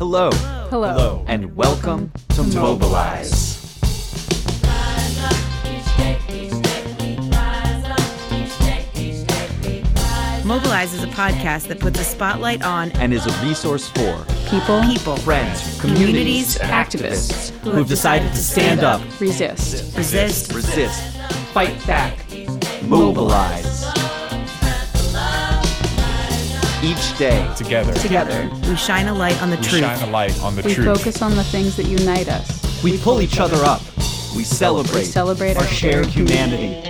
Hello. Hello. Hello. And welcome to Mobilize. Mobilize is a podcast that puts a spotlight on And is a resource for People, people, friends, communities, activists, who've decided to stand up, resist. resist, resist, fight back, mobilize. Each day, Together, Together, we shine a light on the we truth. shine a light on the we truth. focus on the things that unite us. we pull each other up. We celebrate, We celebrate our our shared shared humanity.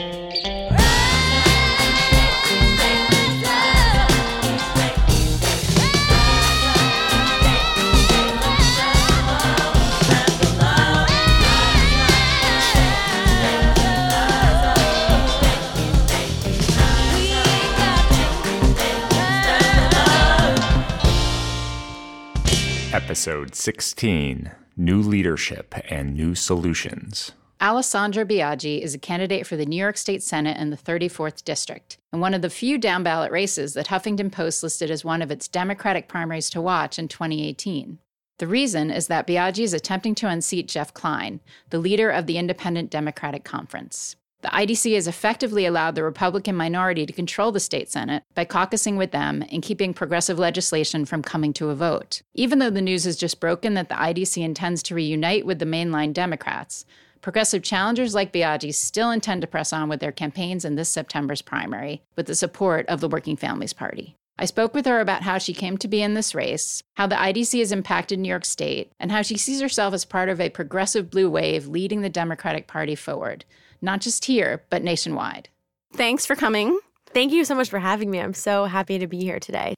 Episode 16 New Leadership and New Solutions. Alessandra Biaggi is a candidate for the New York State Senate in the 34th District, and one of the few down ballot races that Huffington Post listed as one of its Democratic primaries to watch in 2018. The reason is that Biaggi is attempting to unseat Jeff Klein, the leader of the Independent Democratic Conference. The IDC has effectively allowed the Republican minority to control the state Senate by caucusing with them and keeping progressive legislation from coming to a vote. Even though the news has just broken that the IDC intends to reunite with the mainline Democrats, progressive challengers like Biaggi still intend to press on with their campaigns in this September's primary with the support of the Working Families Party. I spoke with her about how she came to be in this race, how the IDC has impacted New York State, and how she sees herself as part of a progressive blue wave leading the Democratic Party forward, not just here, but nationwide. Thanks for coming. Thank you so much for having me. I'm so happy to be here today.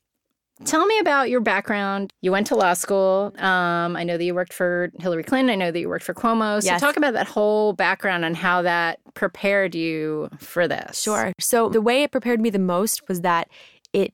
Tell me about your background. You went to law school. Um, I know that you worked for Hillary Clinton. I know that you worked for Cuomo. So Yes. talk about that whole background and how that prepared you for this. Sure. So, the way it prepared me the most was that it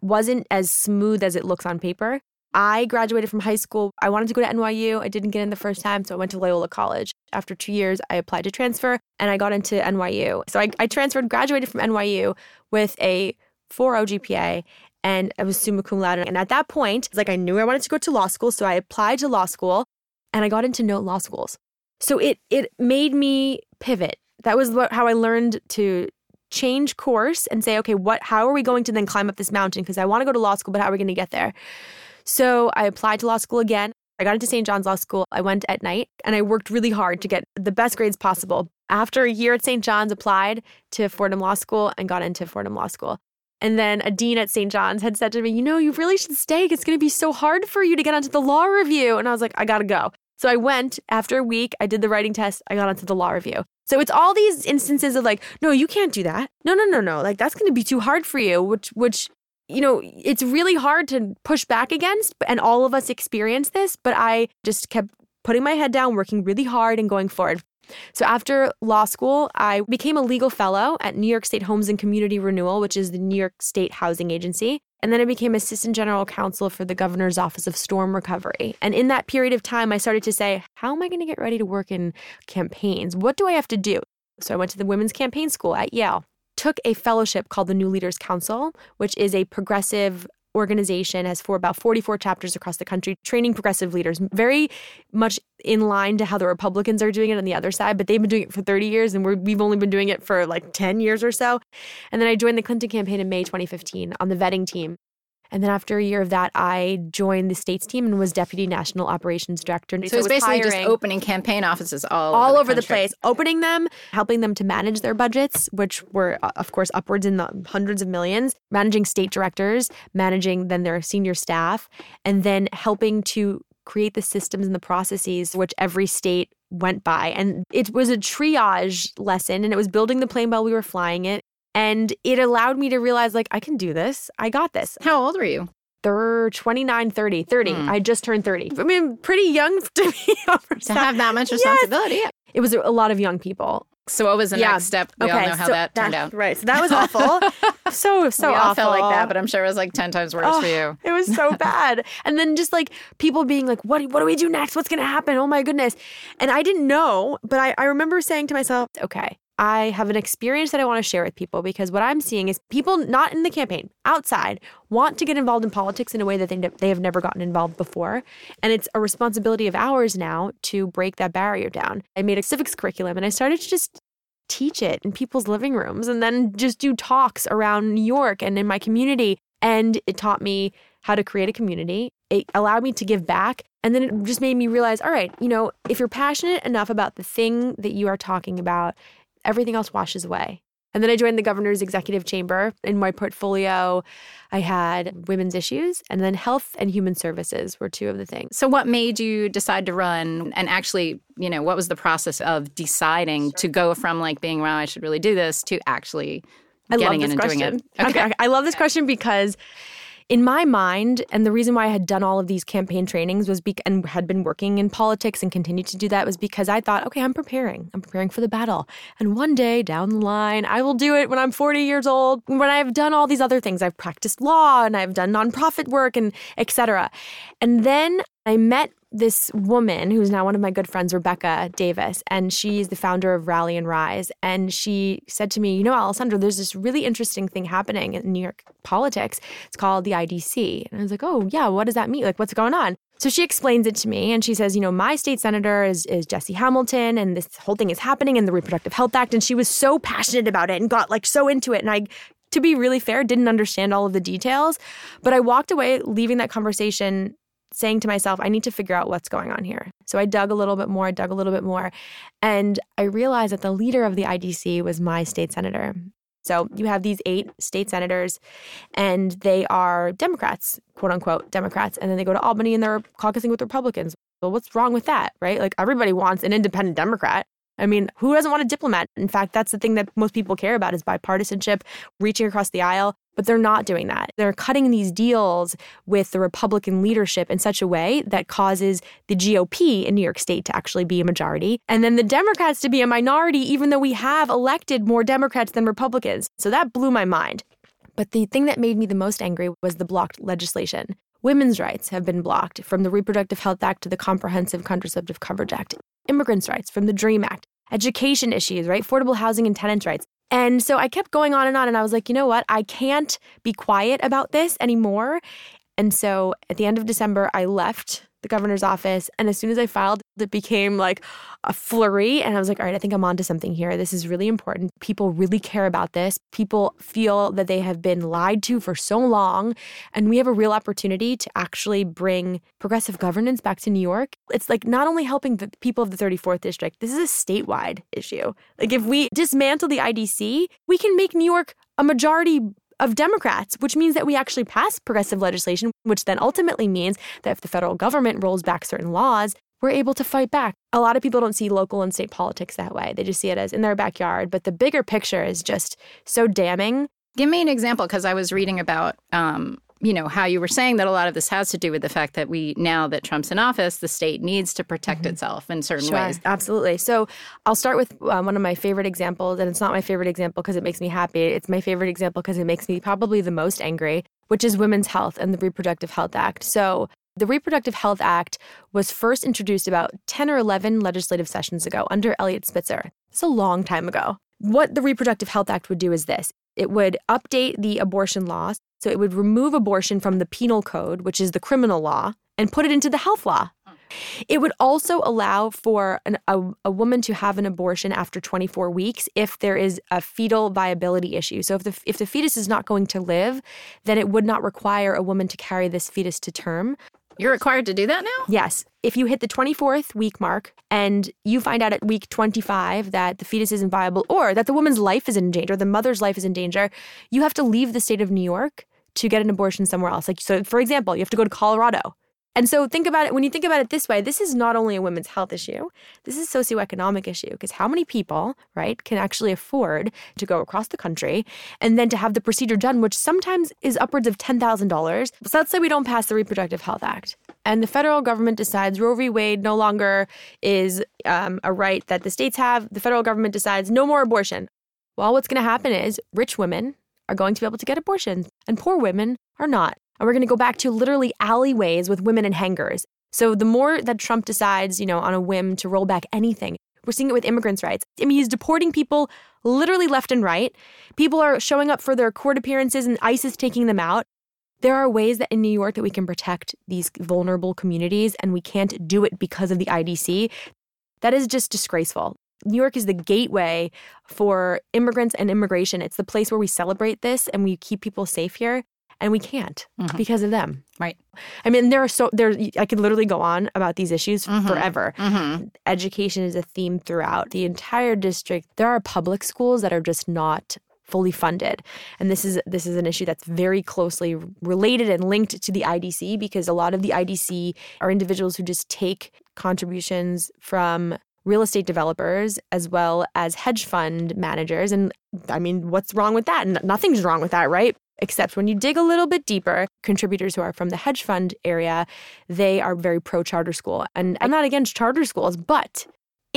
wasn't as smooth as it looks on paper. I graduated from high school. I wanted to go to NYU. I didn't get in the first time, so I went to Loyola College. After two years, I applied to transfer and I got into NYU. So I, I transferred, graduated from NYU with a 4.0 GPA, and I was summa cum laude. And at that point, like I knew I wanted to go to law school, so I applied to law school, and I got into no law schools. So it it made me pivot. That was what, how I learned to change course and say, okay, what? How are we going to then climb up this mountain? Because I want to go to law school, but how are we going to get there? So I applied to law school again. I got into St. John's Law School. I went at night and I worked really hard to get the best grades possible. After a year at St. John's, applied to Fordham Law School and got into Fordham Law School. And then a dean at St. John's had said to me, You know, you really should stay. It's going to be so hard for you to get onto the law review. And I was like, I got to go. So I went after a week. I did the writing test. I got onto the law review. So it's all these instances of like, no, you can't do that. No, no, no, no. Like that's going to be too hard for you, which, which, you know, it's really hard to push back against. And all of us experience this. But I just kept putting my head down, working really hard and going forward. So after law school, I became a legal fellow at New York State Homes and Community Renewal, which is the New York State Housing Agency. And then I became assistant general counsel for the governor's office of storm recovery. And in that period of time, I started to say, how am I going to get ready to work in campaigns? What do I have to do? So I went to the women's campaign school at Yale, took a fellowship called the New Leaders Council, which is a progressive organization has for about 44 chapters across the country training progressive leaders very much in line to how the republicans are doing it on the other side but they've been doing it for 30 years and we're, we've only been doing it for like 10 years or so. And then i joined the clinton campaign in may 2015 on the vetting team and then after a year of that, I joined the states team and was deputy national operations director. So, I it's was basically just opening campaign offices all, all over the, country. place, opening them, helping them to manage their budgets, which were, uh, of course, upwards in the hundreds of millions, managing state directors, managing then their senior staff, and then helping to create the systems and the processes which every state went by. And it was a triage lesson, and it was building the plane while we were flying it. And it allowed me to realize, like, I can do this. I got this. How old were you? They're 29, 30, 30. Hmm. I just turned 30. I mean, pretty young to be To have that much responsibility. Yeah. It was a lot of young people. So what was the Yeah. next step? We all know how so that turned out. Right. So that was awful. so, so we all awful. felt like that, but I'm sure it was like 10 times worse Oh, for you. It was so bad. And then just like people being like, what, what do we do next? What's going to happen? Oh my goodness. And I didn't know, but I, I remember saying to myself, okay, I have an experience that I want to share with people because what I'm seeing is people not in the campaign, outside, want to get involved in politics in a way that they, they have never gotten involved before. And it's a responsibility of ours now to break that barrier down. I made a civics curriculum and I started to just teach it in people's living rooms and then just do talks around New York and in my community. And it taught me how to create a community. It allowed me to give back. And then it just made me realize all right, you know, if you're passionate enough about the thing that you are talking about, everything else washes away. And then I joined the governor's executive chamber. In my portfolio, I had women's issues and then health and human services were two of the things. So, what made you decide to run? And actually, you know, what was the process of deciding to go from like being, wow, I should really do this to actually getting in and question. doing it? Okay. okay. I love this question because in my mind, and the reason why I had done all of these campaign trainings was be- and had been working in politics and continued to do that was because I thought, okay, I'm preparing. I'm preparing for the battle. And one day down the line, I will do it when I'm 40 years old, when I've done all these other things. I've practiced law and I've done nonprofit work and etc. And then I met this woman who's now one of my good friends, Rebecca Davis, and she's the founder of Rally and Rise. And she said to me, You know, Alessandra, there's this really interesting thing happening in New York politics. It's called the IDC. And I was like, Oh, yeah, what does that mean? Like, what's going on? So she explains it to me and she says, you know, my state senator is, is Jesse Hamilton and this whole thing is happening in the Reproductive Health Act. And she was so passionate about it and got like so into it. And I, to be really fair, didn't understand all of the details. But I walked away leaving that conversation saying to myself, I need to figure out what's going on here. So I dug a little bit more, dug a little bit more, and I realized that the leader of the IDC was my state senator. So you have these eight state senators, and they are Democrats, quote unquote Democrats, and then they go to Albany and they're caucusing with Republicans. Well, what's wrong with that, right? Like everybody wants an independent Democrat. I mean, who doesn't want a diplomat? In fact, that's the thing that most people care about is bipartisanship, reaching across the aisle. But they're not doing that. They're cutting these deals with the Republican leadership in such a way that causes the GOP in New York State to actually be a majority and then the Democrats to be a minority, even though we have elected more Democrats than Republicans. So that blew my mind. But the thing that made me the most angry was the blocked legislation. Women's rights have been blocked from the Reproductive Health Act to the Comprehensive Contraceptive Coverage Act, immigrants' rights from the DREAM Act, education issues, right? Affordable housing and tenants' rights. And so I kept going on and on. And I was like, you know what? I can't be quiet about this anymore. And so at the end of December, I left the governor's office. And as soon as I filed, it became like a flurry. And I was like, all right, I think I'm onto something here. This is really important. People really care about this. People feel that they have been lied to for so long. And we have a real opportunity to actually bring progressive governance back to New York. It's like not only helping the people of the 34th district, this is a statewide issue. Like if we dismantle the IDC, we can make New York a majority of Democrats, which means that we actually pass progressive legislation, which then ultimately means that if the federal government rolls back certain laws, we're able to fight back. A lot of people don't see local and state politics that way. They just see it as in their backyard. But the bigger picture is just so damning. Give me an example because I was reading about um, you know how you were saying that a lot of this has to do with the fact that we now that Trump's in office, the state needs to protect mm-hmm. itself in certain sure, ways. Absolutely. So I'll start with um, one of my favorite examples, and it's not my favorite example because it makes me happy. It's my favorite example because it makes me probably the most angry, which is women's health and the Reproductive Health Act. So the Reproductive Health Act was first introduced about 10 or 11 legislative sessions ago under Elliot Spitzer. It's a long time ago. What the Reproductive Health Act would do is this it would update the abortion laws so it would remove abortion from the penal code, which is the criminal law, and put it into the health law. It would also allow for an, a, a, woman to have an abortion after 24 weeks if there is a fetal viability issue. So if the if the fetus is not going to live, then it would not require a woman to carry this fetus to term. You're required to do that now? Yes. If you hit the 24th week mark and you find out at week 25 that the fetus isn't viable or that the woman's life is in danger, the mother's life is in danger, you have to leave the state of New York to get an abortion somewhere else. Like so for example, you have to go to Colorado and so think about it when you think about it this way, this is not only a women's health issue, this is a socioeconomic issue because how many people, right, can actually afford to go across the country and then to have the procedure done, which sometimes is upwards of $10,000. So let's say we don't pass the Reproductive Health Act and the federal government decides Roe v. Wade no longer is um, a right that the states have. The federal government decides no more abortion. Well, what's going to happen is rich women are going to be able to get abortions and poor women are not. And we're going to go back to literally alleyways with women and hangers. So the more that Trump decides, you know, on a whim to roll back anything, We're seeing it with immigrants' rights. I mean, he's deporting people literally left and right. People are showing up for their court appearances and ICE is taking them out. There are ways that in New York that we can protect these vulnerable communities and we can't do it because of the IDC. That is just disgraceful. New York is the gateway for immigrants and immigration. It's the place where we celebrate this and we keep people safe here and we can't Mhm. because of them. Right. I mean, there are so there. I could literally go on about these issues Mhm. forever. Mm-hmm. Education is a theme throughout the entire district. There are public schools that are just not fully funded, and this is this is an issue that's very closely related and linked to the IDC because a lot of the IDC are individuals who just take contributions from real estate developers as well as hedge fund managers and I mean what's wrong with that? N- Nothing's wrong with that, right? Except when you dig a little bit deeper, contributors who are from the hedge fund area, they are very pro charter school. And I'm not against charter schools, but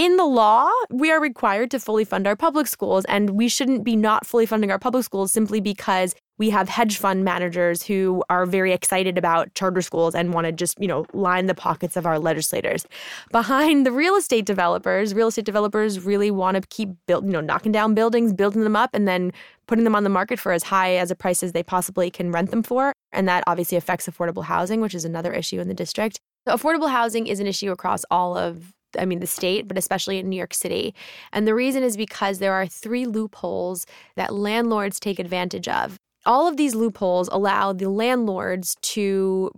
in the law, we are required to fully fund our public schools, and we shouldn't be not fully funding our public schools simply because we have hedge fund managers who are very excited about charter schools and want to just, you know, line the pockets of our legislators. Behind the real estate developers, real estate developers really want to keep build, you know, knocking down buildings, building them up, and then putting them on the market for as high as a price as they possibly can rent them for. And that obviously affects affordable housing, which is another issue in the district. So affordable housing is an issue across all of I mean, the state, but especially in New York City. And the reason is because there are three loopholes that landlords take advantage of. All of these loopholes allow the landlords to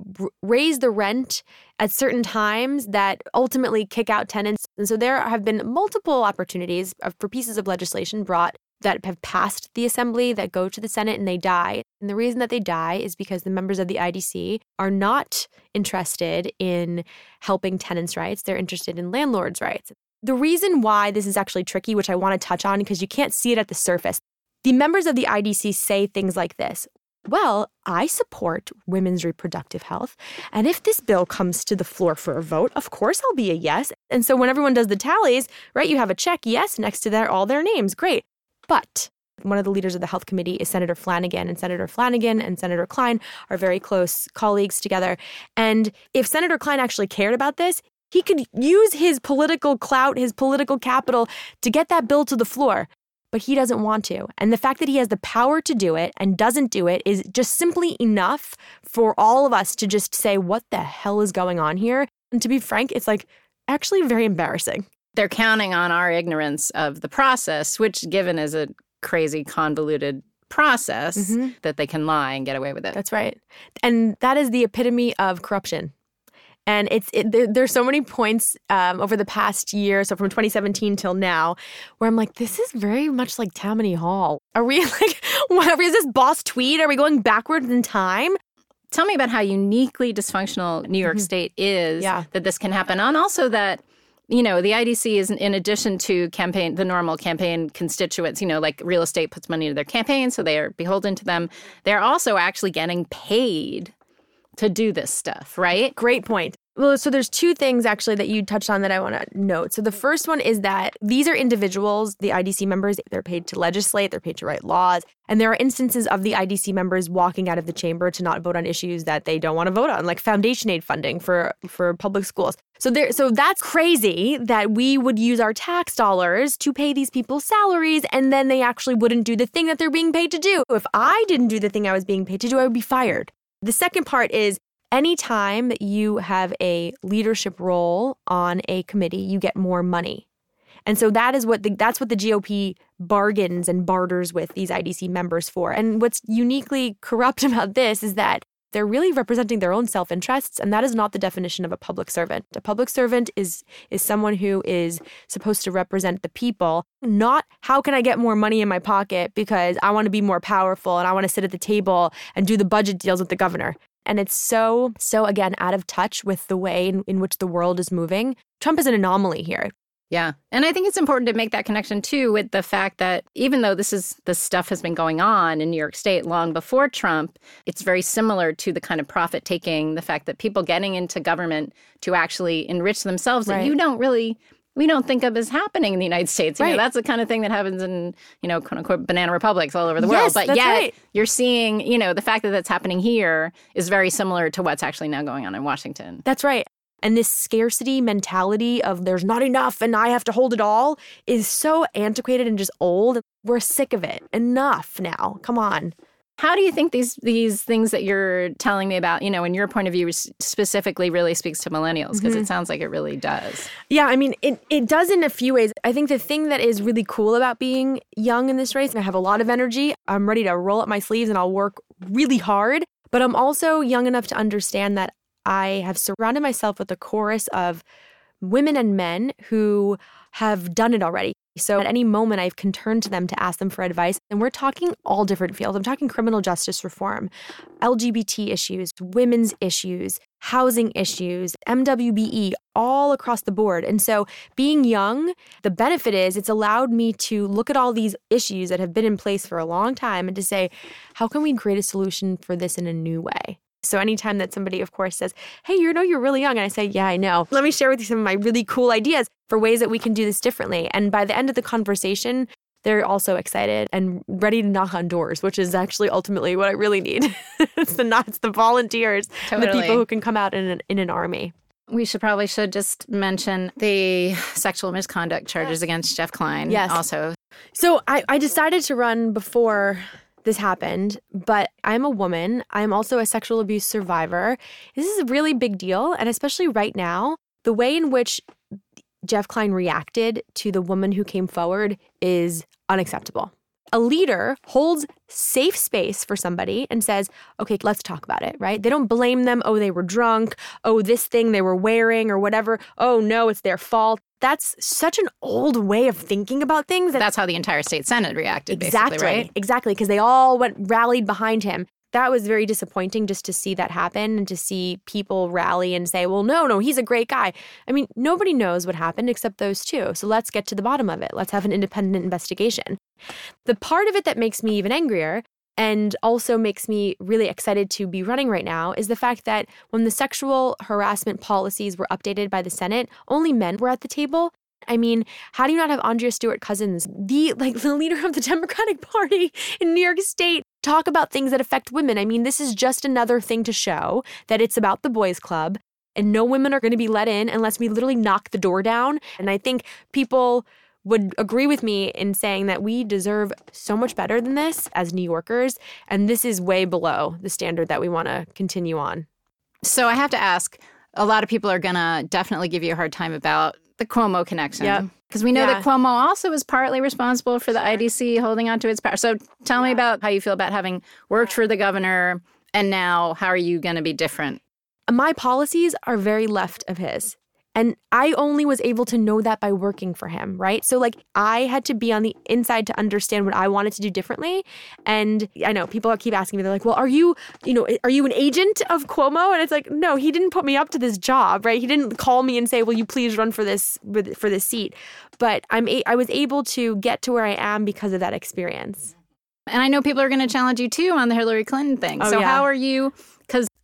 raise the rent at certain times that ultimately kick out tenants. And so there have been multiple opportunities for pieces of legislation brought that have passed the assembly that go to the Senate and they die. And the reason that they die is because the members of the IDC are not interested in helping tenants' rights, they're interested in landlords' rights. The reason why this is actually tricky, which I want to touch on because you can't see it at the surface, the members of the IDC say things like this. Well, I support women's reproductive health. And if this bill comes to the floor for a vote, of course I'll be a yes. And so when everyone does the tallies, right, you have a check yes next to their all their names. Great. But one of the leaders of the health committee is Senator Flanagan, and Senator Flanagan and Senator Klein are very close colleagues together. And if Senator Klein actually cared about this, he could use his political clout, his political capital to get that bill to the floor. But he doesn't want to. And the fact that he has the power to do it and doesn't do it is just simply enough for all of us to just say, what the hell is going on here? And to be frank, it's like actually very embarrassing. They're counting on our ignorance of the process, which, given is a crazy, convoluted process, Mhm. that they can lie and get away with it. That's right. And that is the epitome of corruption. And it's it, there, there's so many points um, over the past year, so from 2017 till now, where I'm like, this is very much like Tammany Hall. Are we like, what, is this boss Tweed? Are we going backwards in time? Tell me about how uniquely dysfunctional New York State is Mm-hmm. Yeah. that this can happen, and also that you know the IDC is in addition to campaign the normal campaign constituents. You know, like real estate puts money into their campaign, so they are beholden to them. They're also actually getting paid to do this stuff, right? Great point. Well, so there's two things actually that you touched on that I want to note. So the mm. first one is that these are individuals, the IDC members, they're paid to legislate, they're paid to write laws, and there are instances of the IDC members walking out of the chamber to not vote on issues that they don't want to vote on, like foundation aid funding for for public schools. So there so that's crazy that we would use our tax dollars to pay these people's salaries and then they actually wouldn't do the thing that they're being paid to do. If I didn't do the thing I was being paid to do, I would be fired. The second part is anytime that you have a leadership role on a committee, you get more money. And so that is what the, that's what the GOP bargains and barters with these IDC members for. And what's uniquely corrupt about this is that they're really representing their own self-interests and that is not the definition of a public servant. A public servant is is someone who is supposed to represent the people, not how can I get more money in my pocket because I want to be more powerful and I want to sit at the table and do the budget deals with the governor. And it's so, so again, out of touch with the way in, in which the world is moving. Trump is an anomaly here. Yeah. And I think it's important to make that connection too with the fact that even though this is this stuff has been going on in New York State long before Trump, it's very similar to the kind of profit taking, the fact that people getting into government to actually enrich themselves Right. you don't really we don't think of as happening in the United States. You know, Right. that's the kind of thing that happens in, you know, quote unquote banana republics all over the world. Yes, But that's yet right. you're seeing, you know, the fact that that's happening here is very similar to what's actually now going on in Washington. That's right. And this scarcity mentality of there's not enough and I have to hold it all is so antiquated and just old. We're sick of it. Enough now. Come on. How do you think these these things that you're telling me about, you know, in your point of view specifically really speaks to millennials because Mm-hmm. it sounds like it really does. Yeah, I mean, it, it does in a few ways. I think the thing that is really cool about being young in this race, and I have a lot of energy, I'm ready to roll up my sleeves and I'll work really hard. But I'm also young enough to understand that I have surrounded myself with a chorus of women and men who have done it already. So at any moment, I can turn to them to ask them for advice. And we're talking all different fields. I'm talking criminal justice reform, LGBT issues, women's issues, housing issues, MWBE, all across the board. And so being young, the benefit is it's allowed me to look at all these issues that have been in place for a long time and to say, how can we create a solution for this in a new way? So anytime that somebody, of course, says, "Hey, you know you're really young," and I say, "Yeah, I know. Let me share with you some of my really cool ideas for ways that we can do this differently." And by the end of the conversation, they're also excited and ready to knock on doors, which is actually ultimately what I really need. it's the not, it's the volunteers, and the people who can come out in an, in an army. We should probably should just mention the sexual misconduct charges against Jeff Klein. Yes. Also, So I, I decided to run before this happened, but I'm a woman. I'm also a sexual abuse survivor. This is a really big deal. And especially right now, the way in which Jeff Klein reacted to the woman who came forward is unacceptable. A leader holds safe space for somebody and says, okay, let's talk about it, right? They don't blame them. Oh, they were drunk. Oh, this thing they were wearing or whatever. Oh, no, it's their fault. That's such an old way of thinking about things. that- that's how the entire state senate reacted. Exactly. Basically, right? Exactly. Because they all went rallied behind him. That was very disappointing just to see that happen and to see people rally and say, well, no, no, he's a great guy. I mean, nobody knows what happened except those two. So let's get to the bottom of it. Let's have an independent investigation. The part of it that makes me even angrier and also makes me really excited to be running right now is the fact that when the sexual harassment policies were updated by the Senate, only men were at the table. I mean, how do you not have Andrea Stewart Cousins, the like the leader of the Democratic Party in New York State, talk about things that affect women? I mean, this is just another thing to show that it's about the boys club and no women are going to be let in unless we literally knock the door down. And I think people would agree with me in saying that we deserve so much better than this as New Yorkers and this is way below the standard that we want to continue on. So I have to ask. A lot of people are gonna definitely give you a hard time about the Cuomo connection. Yep. Because we know Yeah. that Cuomo also was partly responsible for the IDC holding onto its power. So tell me about how you feel about having worked for the governor and now how are you going to be different? my policies are very left of his. And I only was able to know that by working for him, right? So, like, I had to be on the inside to understand what I wanted to do differently. And I know people keep asking me, they're like, well, are you, you know, are you an agent of Cuomo? And it's like, no, he didn't put me up to this job, right? He didn't call me and say, will you please run for this, with- for this seat. But I'm, a- I was able to get to where I am because of that experience. And I know people are going to challenge you too on the Hillary Clinton thing. Oh, so yeah. how are you?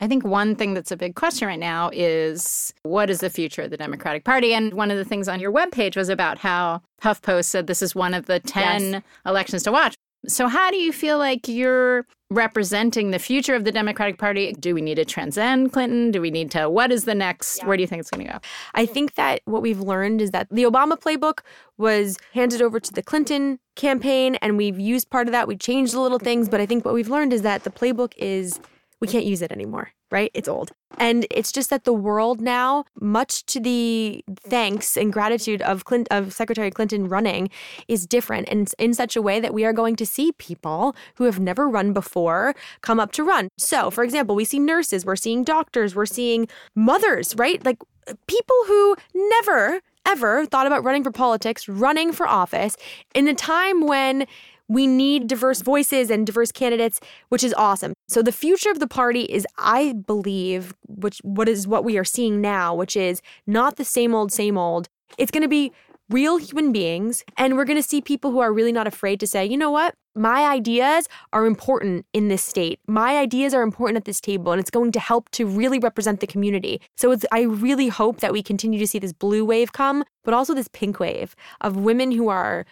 I think one thing that's a big question right now is what is the future of the Democratic Party? And one of the things on your webpage was about how HuffPost said this is one of the 10 Yes. elections to watch. So how do you feel like you're representing the future of the Democratic Party? Do we need to transcend Clinton? Do we need to, what is the next, where do you think it's going to go? I think that what we've learned is that the Obama playbook was handed over to the Clinton campaign, and we've used part of that. We changed the little things, but I think what we've learned is that the playbook is we can't use it anymore, right? It's old. And it's just that the world now, much to the thanks and gratitude of Clint, of Secretary Clinton running, is different and in such a way that we are going to see people who have never run before come up to run. So, for example, we see nurses, we're seeing doctors, we're seeing mothers, right? Like people who never ever thought about running for politics, running for office in a time when we need diverse voices and diverse candidates, which is awesome. So the future of the party is, I believe, which what is what we are seeing now, which is not the same old, same old. It's going to be real human beings, and we're going to see people who are really not afraid to say, you know what, my ideas are important in this state. My ideas are important at this table, and it's going to help to really represent the community. So I really hope that we continue to see this blue wave come, but also this pink wave of women who are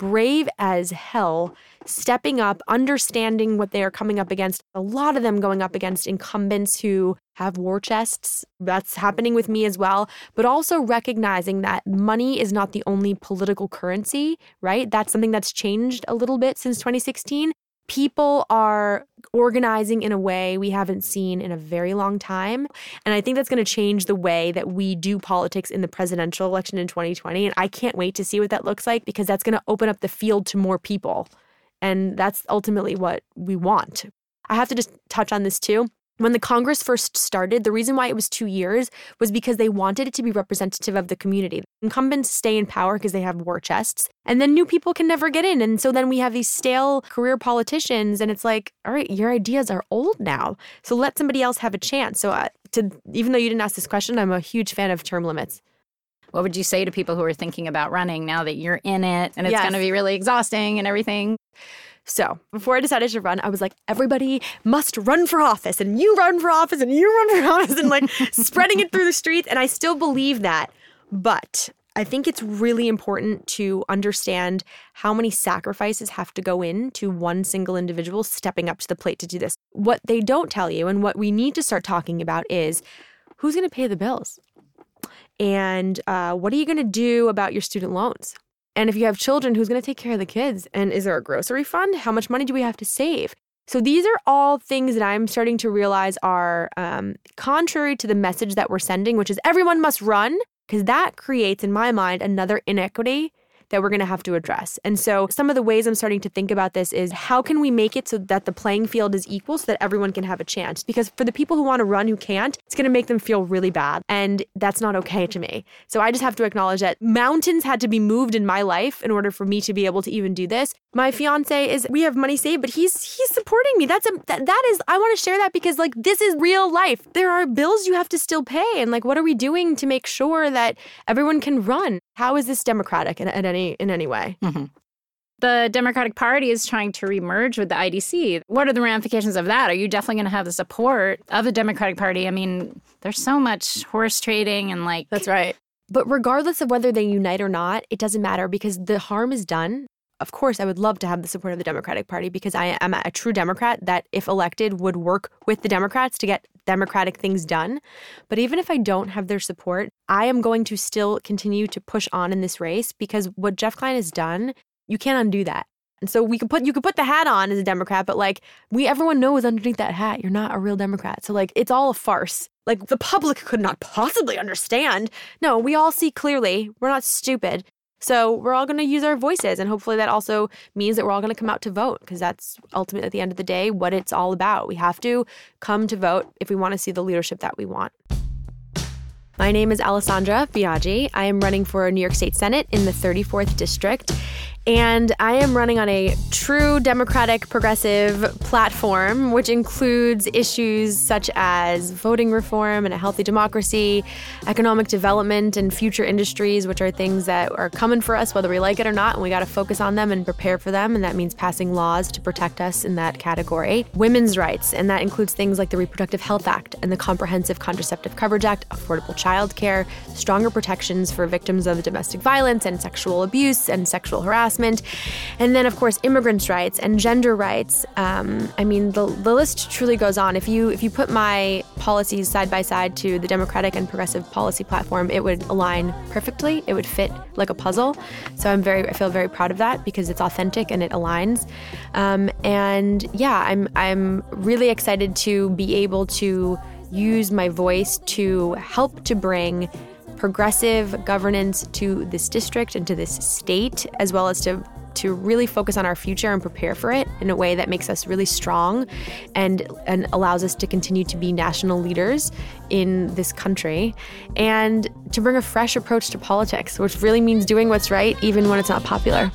brave as hell, stepping up, understanding what they are coming up against. A lot of them going up against incumbents who have war chests. That's happening with me as well. But also recognizing that money is not the only political currency, right? That's something that's changed a little bit since 2016 people are organizing in a way we haven't seen in a very long time. And I think that's going to change the way that we do politics in the presidential election in 2020. And I can't wait to see what that looks like because that's going to open up the field to more people. And that's ultimately what we want. I have to just touch on this too. When the Congress first started, the reason why it was two years was because they wanted it to be representative of the community. Incumbents stay in power because they have war chests, and then new people can never get in. And so then we have these stale career politicians, and it's like, all right, your ideas are old now. So let somebody else have a chance. So, uh, to, even though you didn't ask this question, I'm a huge fan of term limits. What would you say to people who are thinking about running now that you're in it and it's Yes. going to be really exhausting and everything? So before I decided to run, I was like, everybody must run for office, and you run for office, and you run for office, and like spreading it through the streets. And I still believe that. But I think it's really important to understand how many sacrifices have to go into one single individual stepping up to the plate to do this. What they don't tell you, and what we need to start talking about, is who's going to pay the bills? And uh, what are you going to do about your student loans? And if you have children, who's going to take care of the kids? And is there a grocery fund? How much money do we have to save? So these are all things that I'm starting to realize are um, contrary to the message that we're sending, which is everyone must run, because that creates, in my mind, another inequity that we're going to have to address. And so some of the ways I'm starting to think about this is how can we make it so that the playing field is equal so that everyone can have a chance? Because for the people who want to run who can't, it's going to make them feel really bad. And that's not okay to me. So I just have to acknowledge that mountains had to be moved in my life in order for me to be able to even do this. My fiance is we have money saved, but he's he's supporting me. That's a that, that is I want to share that because like this is real life. There are bills you have to still pay and like what are we doing to make sure that everyone can run? How is this democratic in, in any in any way? Mm-hmm. The Democratic Party is trying to remerge with the IDC. What are the ramifications of that? Are you definitely going to have the support of the Democratic Party? I mean, there's so much horse trading and like That's right. But regardless of whether they unite or not, it doesn't matter because the harm is done. Of course, I would love to have the support of the Democratic Party because I am a true Democrat that, if elected, would work with the Democrats to get Democratic things done. But even if I don't have their support, I am going to still continue to push on in this race because what Jeff Klein has done, you can't undo that. And so we could put you could put the hat on as a Democrat, but like we everyone knows underneath that hat, you're not a real Democrat. So like it's all a farce. Like the public could not possibly understand. No, we all see clearly. We're not stupid. So we're all going to use our voices, and hopefully that also means that we're all going to come out to vote because that's ultimately at the end of the day what it's all about. We have to come to vote if we want to see the leadership that we want. My name is Alessandra Biaggi. I am running for New York State Senate in the 34th District. And I am running on a true democratic progressive platform, which includes issues such as voting reform and a healthy democracy, economic development, and future industries, which are things that are coming for us whether we like it or not. And we got to focus on them and prepare for them. And that means passing laws to protect us in that category. Women's rights, and that includes things like the Reproductive Health Act and the Comprehensive Contraceptive Coverage Act, affordable childcare, stronger protections for victims of domestic violence and sexual abuse and sexual harassment. And then, of course, immigrants' rights and gender rights. Um, I mean, the, the list truly goes on. If you if you put my policies side by side to the Democratic and Progressive policy platform, it would align perfectly. It would fit like a puzzle. So I'm very I feel very proud of that because it's authentic and it aligns. Um, and yeah, I'm I'm really excited to be able to use my voice to help to bring progressive governance to this district and to this state, as well as to to really focus on our future and prepare for it in a way that makes us really strong and and allows us to continue to be national leaders in this country and to bring a fresh approach to politics which really means doing what's right even when it's not popular.